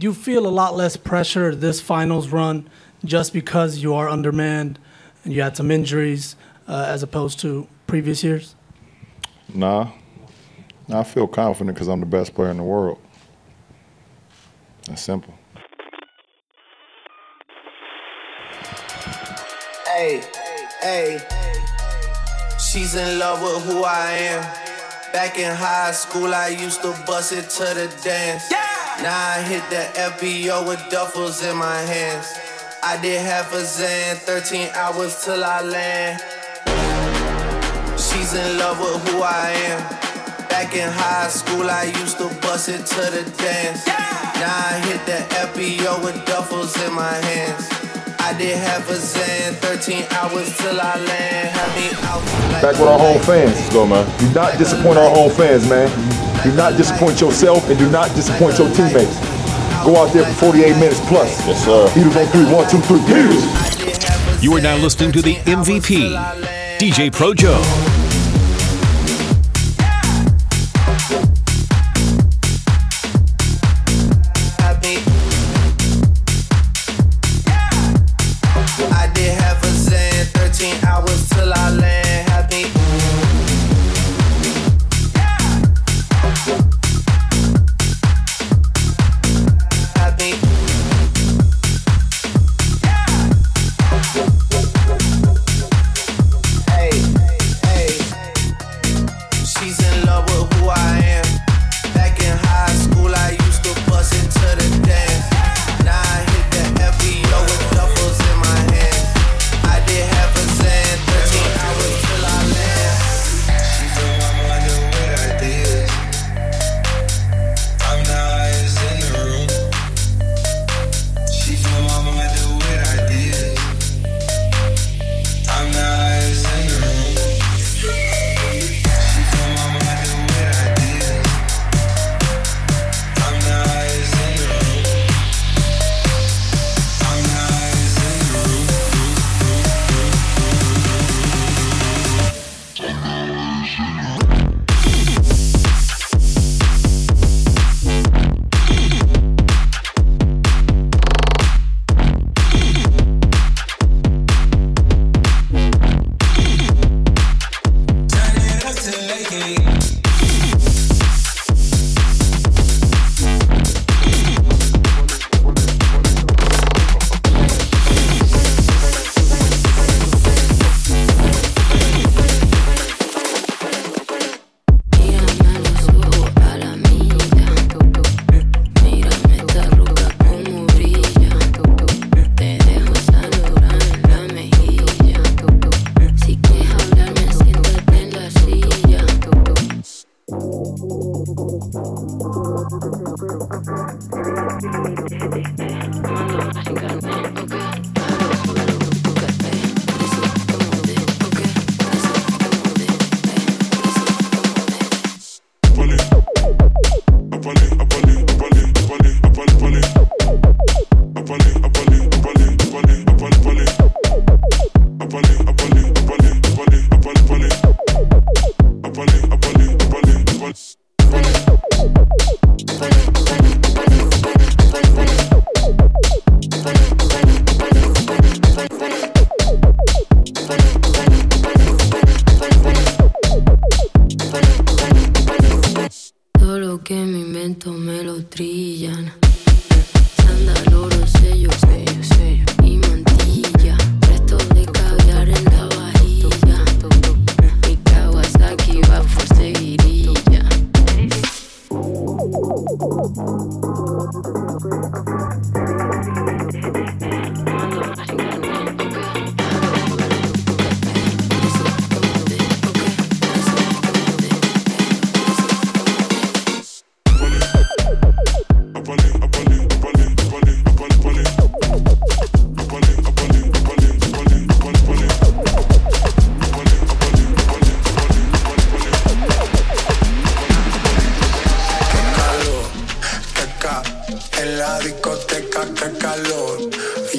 do you feel a lot less pressure this finals run just because you are undermanned and you had some injuries uh, as opposed to previous years? Nah. I feel confident because I'm the best player in the world. That's simple. Hey, hey. She's in love with who I am. Back in high school, I used to bust it to the dance. Yeah. Now I hit the FBO with duffels in my hands. I did half a Xan, 13 hours till I land. She's in love with who I am. Back in high school, I used to bust it to the dance. Now I hit the FBO with duffels in my hands. I did half a Xan, 13 hours till I land. Back with our home fans. Let's go, man. Do not disappoint our home fans, man. Do not disappoint yourself and do not disappoint your teammates. Go out there for 48 minutes plus. Yes, sir. Heaters on three. One, two, three. Heaters. You are now listening to the MVP, DJ Pro Turn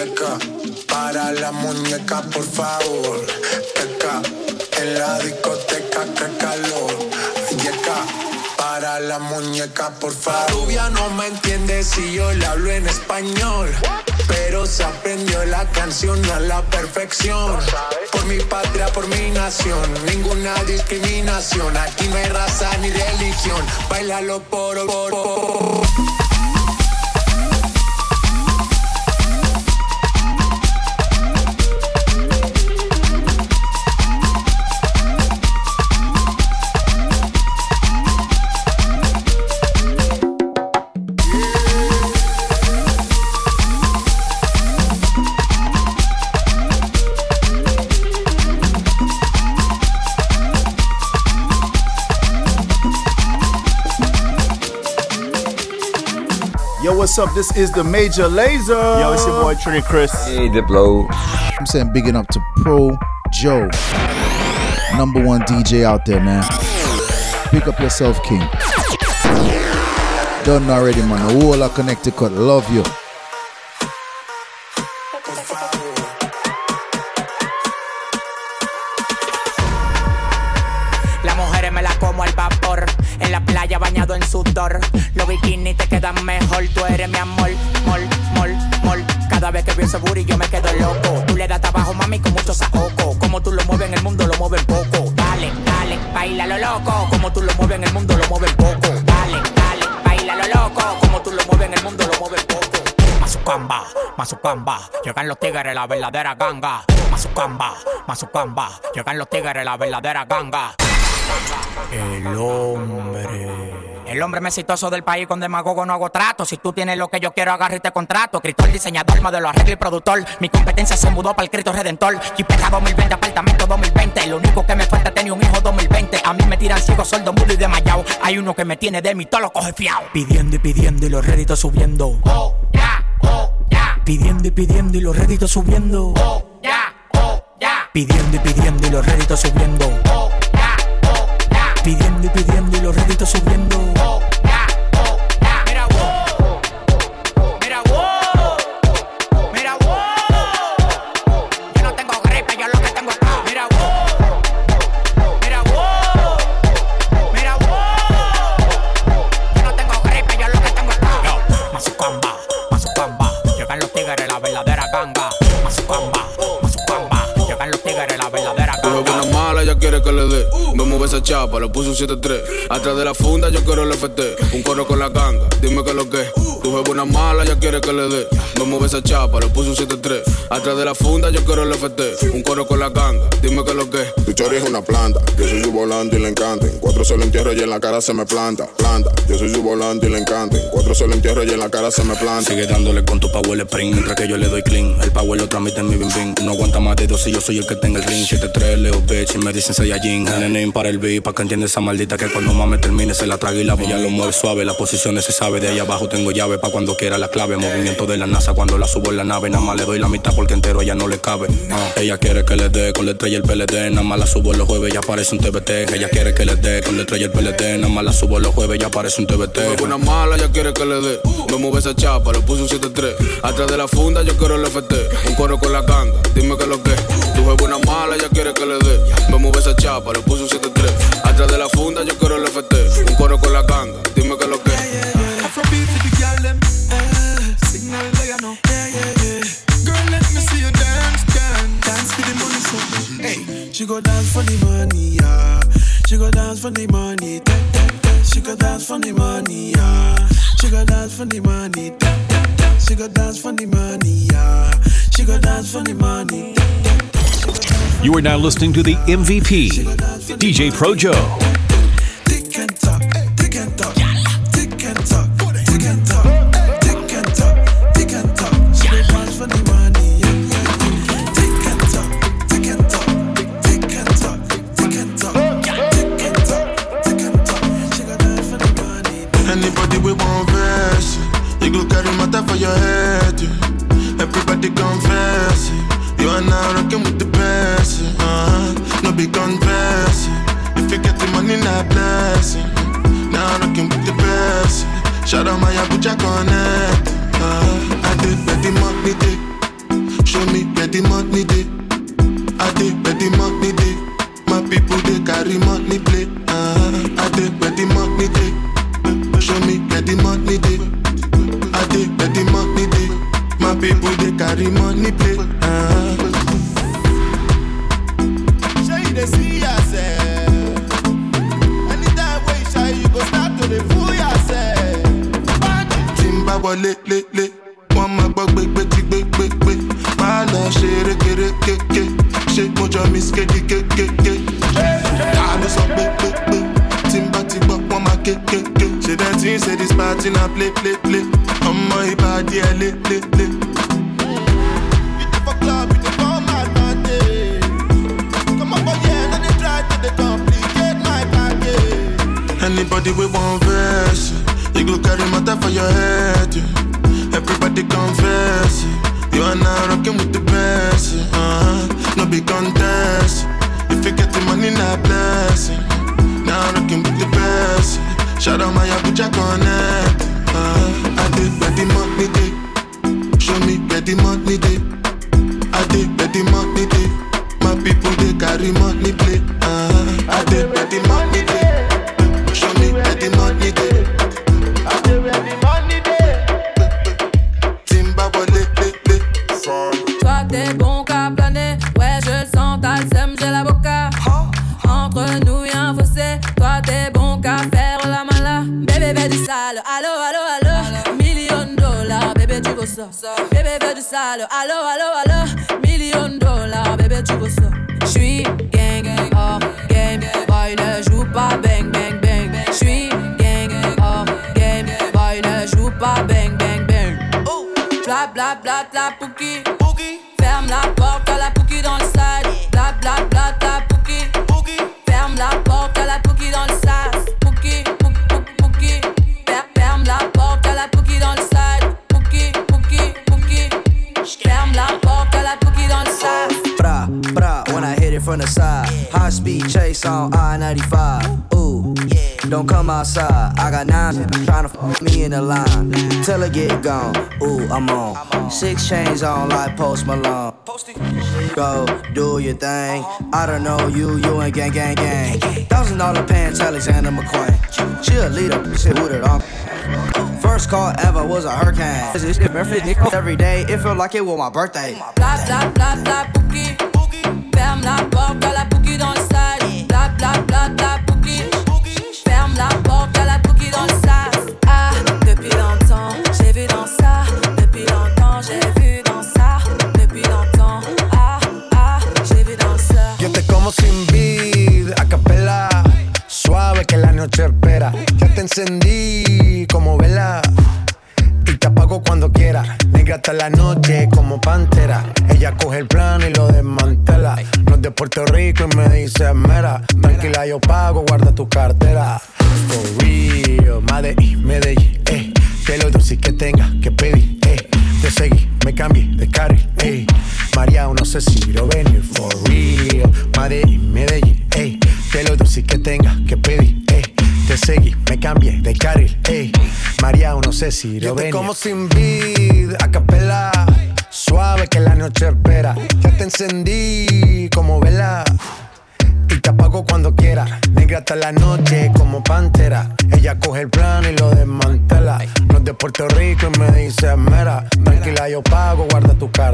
Acá, para la muñeca, por favor. Acá en la discoteca, que calor. Y acá, para la muñeca, por favor. Rubia no me entiende si yo le hablo en español. Pero se aprendió la canción a la perfección. Por mi patria, por mi nación, ninguna discriminación. Aquí no hay raza ni religión. Bailalo por, por, por. What's up? This is the Major Lazer. Yo, it's your boy Trini Chris. Hey, Diplo. I'm saying bigging up to Pro Joe. Number one DJ out there, man. Pick up yourself, King. Done already, man. The whole of Connecticut. Love you. Las mujeres me la como al vapor. En la playa bañado en sudor. Los bikinis te quedan mejor. Tú eres mi amor, mol, mol, mol. Cada vez que veo ese booty yo me quedo loco. Tú le das trabajo, mami, con mucho saoco. Como tú lo mueves en el mundo, lo mueves poco. Dale, dale, baila lo loco. Como tú lo mueves en el mundo, lo mueves poco. Dale, dale, baila lo loco. Como tú lo mueves en el mundo, lo mueves poco. Mazucamba, mazucamba, llegan los tigres, la verdadera ganga. Mazucamba, mazucamba, llegan los tigres, la verdadera ganga. El hombre. El hombre más exitoso del país con demagogo no hago trato. Si tú tienes lo que yo quiero, agarre este contrato. Escritor, diseñador, modelo, arreglo y productor. Mi competencia se mudó para el Cristo Redentor. Jipeta 2020, apartamento 2020. Lo único que me falta es tener un hijo 2020. A mí me tiran ciego, sordo, mudo y desmayado. Hay uno que me tiene de mí, todo lo coge fiao. Pidiendo y pidiendo y los réditos subiendo. Oh, ya, oh, ya. Pidiendo y pidiendo y los réditos subiendo. Oh, ya, oh, ya. Pidiendo y pidiendo y los réditos subiendo. Oh, ya, oh, ya. Pidiendo y pidiendo y los réditos subiendo. Mueve esa chapa, le puso un 7-3. Atrás de la funda yo quiero el FT. Un coro con la ganga, dime qué lo que. Tuve buena mala, ella quiere que le dé. Me mueve esa chapa, le puso un 7-3. Atrás de la funda yo quiero el FT. Un coro con la ganga, dime qué lo que. Tu chori es una planta, yo soy su volante y le encanta. En cuatro se lo entierro y en la cara se me planta, planta. Yo soy su volante y le encanta. En cuatro se lo entierro y en la cara se me planta. Sigue dándole con tu power spring Mientras que yo le doy clean El power lo transmite en mi bim bim No aguanta más de dos y yo soy el que tenga el ring 7-3 Leo bitch y me dicen Saiyajin El nene para el beat Pa' que entienda esa maldita que cuando mame termine Se la traga y la Ella lo mueve suave Las posiciones se sabe. De ahí abajo tengo llave Pa' cuando quiera la clave. Movimiento de la NASA Cuando la subo en la nave. Nada más le doy la mitad Porque entero a ella no le cabe. Ella quiere que le dé Con la estrella y el PLD Nada más la subo los jueves Ya aparece un TBT Ella quiere que le dé Con la estrella y el PLD Nada más la subo los jueves Ya aparece un TBT buena mala, ella quiere que le dé. Me mueve esa chapa, le puso un 7-3. Atrás de la funda yo quiero el FT. Un coro con la ganga, dime qué lo que. Tuve buena mala, ella quiere que le dé. Me mueve esa chapa, le puso un 7-3. Atrás de la funda yo quiero el FT. Un coro con la ganga, dime qué lo que. Afrobeat for the girl them. Eh, signal they know. Yeah, yeah, yeah. Girl, let me see you dance, dance, dance for the money, so. Hey, she go dance for the money, yeah. She go dance for the money, da, da, da. She go dance for the money, yeah. She go dance for the money, da, da, da. She go dance for the money, yeah. She go dance for the money, da. You are now listening to the MVP, DJ Pro out my wọlé lélẹ̀ wọ́n máa gbọ́ gbégbétígbégbégbé máa lọ ṣe rékeré kéké ṣé mo jọ miss kéde kékéké ta ló sọ pé pé pé? Tí n bá ti gbọ́ wọ́n máa kékéké ṣe dem tí ń ṣe this party na play play play? Ọmọ ìbàdí ẹ lé lé lé. Anybody we want verse, you go carry matter for your head. yeah. Everybody confess, yeah. you are now ça Bébé fais du sale, allo allo allo. Million dollars, bébé tu veux ça J'suis gang, hors game, boy ne joue pas bang bang bang. J'suis gang, hors game, boy ne joue pas bang bang bang. Bla bla bla bla pouki Ferme la porte à la pouki from the side. High speed chase on I 95. Ooh, don't come outside. I got nine trying to fuck me in the line. Till I get gone. Ooh, I'm on. Six chains on like Post Malone. Go, do your thing. I don't know you, you ain't gang, gang, gang. Thousand dollar pants, Alexander McQueen. Cheerleader, shit with it on. First call ever was a hurricane. Every day, it felt like it was my birthday. Bla bla bla bla pouki Lo venir. como sin vid, a capela. Suave que la noche espera. Ya te encendí como vela. Y te apago cuando quiera. Negra hasta la noche como pantera. Ella coge el plano y lo desmantela. No es de Puerto Rico y me dice mera. Tranquila, yo pago, guarda tu cartera.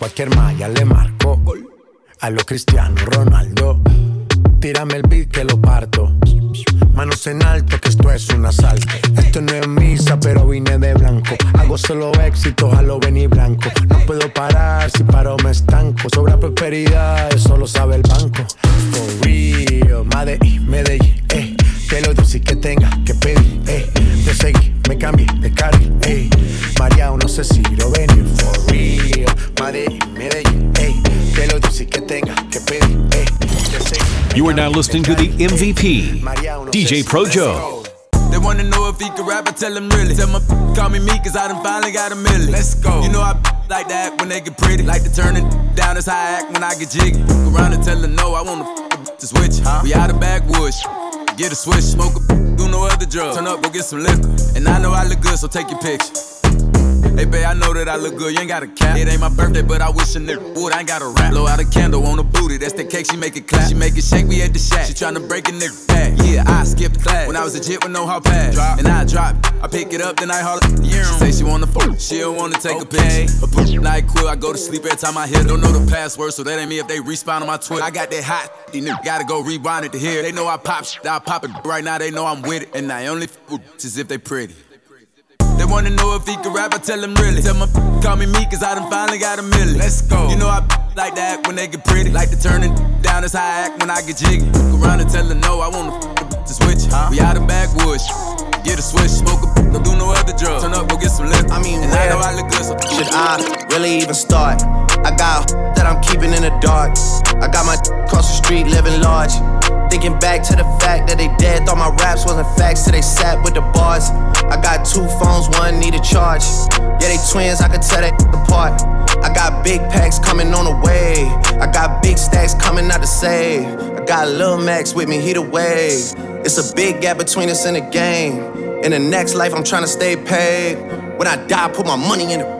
Cualquier malla le marco. A lo Cristiano Ronaldo. Tírame el beat que lo parto. Manos en alto, que esto es un asalto. Esto no es misa, pero vine de blanco. Hago solo éxitos a lo venir blanco. No puedo parar, si paro me estanco. Sobra prosperidad, eso lo sabe el banco. Now listening to the MVP, DJ Projo. They wanna know if he can rap, I tell them really. Tell my call me me, cause I done finally got a million. Let's go. You know I like that when they get pretty. Like to turn it down, that's how I act when I get jiggy. Go around and tell her no, I wanna to switch. We out of backwoods. Get a switch, smoke a do no other drugs. Turn up, go get some liquor. And I know I look good, so take your picture. Hey, babe, I know that I look good, you ain't got a cap. It ain't my birthday, but I wish a nigga would. I ain't got a rap. Blow out a candle on the booty, that's the cake, she make it clap. She make it shake, we at the shack. She tryna break a nigga back. Yeah, I skipped class. When I was a jit with no hard pass. Drop. And I drop it. I pick it up, then I holler. She say she wanna fuck, she don't wanna take okay. a picture. A NyQuil, I go to sleep every time I hit. Don't know the password, so that ain't me if they respawn on my Twitter. I got that hot, these niggas gotta go rewind it to hear. They know I pop shit, I pop it right now, they know I'm with it. And I only f with bitches if they pretty. Wanna know if he can rap, I tell him really. Tell my call me me, cause I done finally got a million. Let's go. You know I like to act when they get pretty. Like to turn it down, that's how I act when I get jiggy. Look around and tell her no, I wanna f to switch. Huh? We out of backwoods. Get a switch, smoke a don't do no other drugs. Turn up, go get some liquor. I mean, and I know I look good, so should I really even start? I got that I'm keeping in the dark. I got my across the street living large. Thinking back to the fact that they dead, thought my raps wasn't facts till they sat with the bars. I got two phones, one need a charge. Yeah, they twins, I could tell they apart. I got big packs coming on the way. I got big stacks coming out to save. I got Lil Max with me, he the wave. It's a big gap between us in the game. In the next life, I'm trying to stay paid. When I die, put my money in the.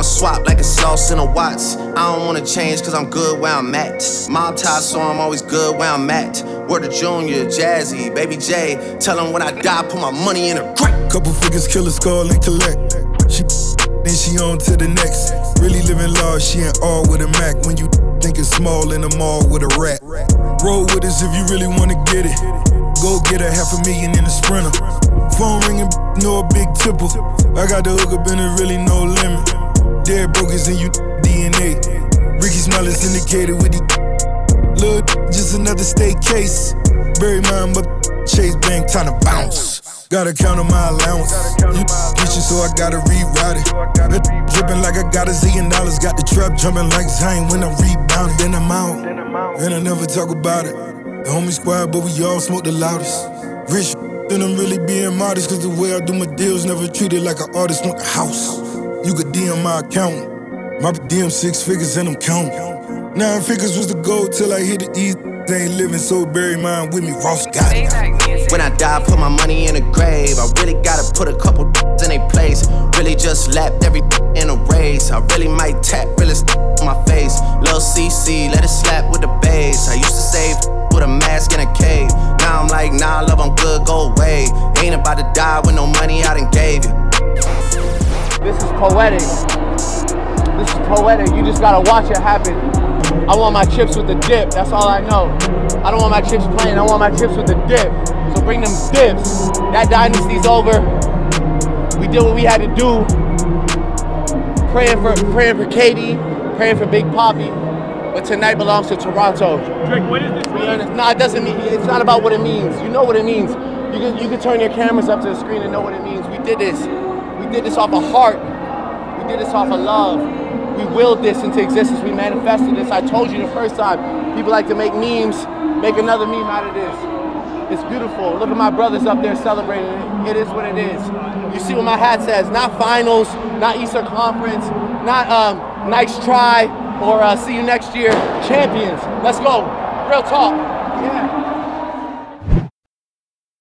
Wanna swap like it's lost in a watts. I don't wanna change cause I'm good where I'm at. Mob tie, so I'm always good where I'm at. Word of Junior, Jazzy, Baby J. Tell them when I die, put my money in a grave. Couple figures, kill a skull and collect. She then she on to the next. Really living large, she ain't all with a Mac. When you think it's small in the mall with a rat. Roll with us if you really wanna get it. Go get a half a million in a sprinter. Phone ringing, no a big tipple. I got the hook up and there really no limit. Dead brokers in you DNA. Rickey Smiley syndicated with the Look, just another state case. Bury mine, but Chase Bank time to bounce. Gotta count on my allowance. You bitches, so I gotta reroute it. Dripping like I got a zillion dollars. Got the trap jumping like Zane when I'm rebounding. Then I'm out, and I never talk about it. The homie squad, but we all smoke the loudest. Rich, then I'm really being modest. Cause the way I do my deals, never treated like an artist. Want the house. You could DM my account. My DM six figures and I'm counting. Nine figures was the goal till I hit the it easy. Ain't living so bury mine with me, Ross got it. When I die, put my money in a grave. I really gotta put a couple in a place. Really just lapped every in a race. I really might tap, really on my face. Lil CC, let it slap with the bass. I used to save with a mask in a cave. Now I'm like, nah, love, I'm good, go away. Ain't about to die with no money I done gave you. This is poetic. This is poetic. You just gotta watch it happen. I want my chips with the dip. That's all I know. I don't want my chips plain. I want my chips with the dip. So bring them dips. That dynasty's over. We did what we had to do. Praying for praying for KD, praying for Big Poppy. But tonight belongs to Toronto. Drake, what is this? We earn. No, it doesn't mean. It's not about what it means. You know what it means. You can you can turn your cameras up to the screen and know what it means. We did this. We did this off of heart. We did this off of love. We willed this into existence. We manifested this. I told you the first time. People like to make memes. Make another meme out of this. It's beautiful. Look at my brothers up there celebrating it. It is what it is. You see what my hat says? Not finals, not Eastern Conference, not um, nice try, or uh, see you next year. Champions. Let's go. Real talk. Yeah.